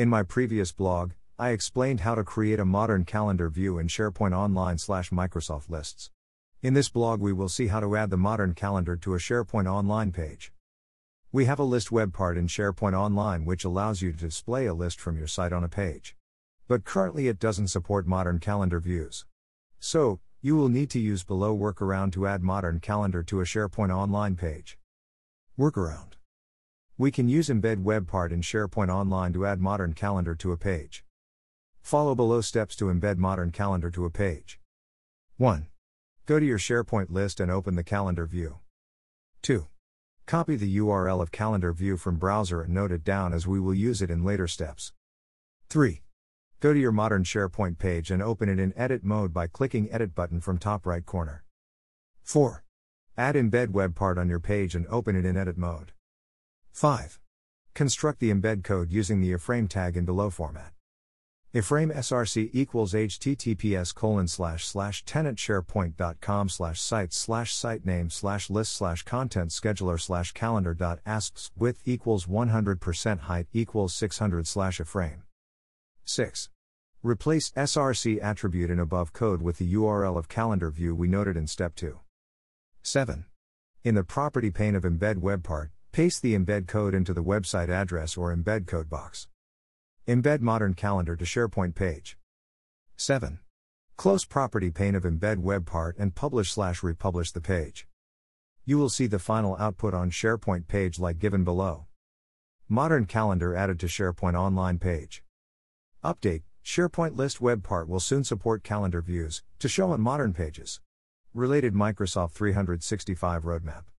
In my previous blog, I explained how to create a modern calendar view in SharePoint Online slash Microsoft Lists. In this blog, we will see how to add the modern calendar to a SharePoint Online page. We have a list web part in SharePoint Online which allows you to display a list from your site on a page. But currently it doesn't support modern calendar views. So, you will need to use below workaround to add modern calendar to a SharePoint Online page. Workaround. We can use embed web part in SharePoint Online to add modern calendar to a page. Follow below steps to embed modern calendar to a page. 1. Go to your SharePoint list and open the calendar view. 2. Copy the URL of calendar view from browser and note it down as we will use it in later steps. 3. Go to your modern SharePoint page and open it in edit mode by clicking edit button from top right corner. 4. Add embed web part on your page and open it in edit mode. 5. Construct the embed code using the iframe tag in below format. Iframe src equals https colon slash slash tenantsharepoint.com slash sites slash site name slash list slash content scheduler slash calendar dot aspx width equals 100% height equals 600 slash iframe. 6. Replace src attribute in above code with the URL of calendar view we noted in step 2. 7. In the property pane of embed web part, paste the embed code into the website address or embed code box. Embed modern calendar to SharePoint page. 7. Close property pane of embed web part and publish slash republish the page. You will see the final output on SharePoint page like given below. Modern calendar added to SharePoint online page. Update SharePoint list web part will soon support calendar views to show on modern pages. Related Microsoft 365 roadmap.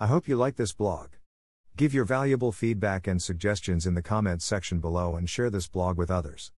I hope you like this blog. Give your valuable feedback and suggestions in the comments section below and share this blog with others.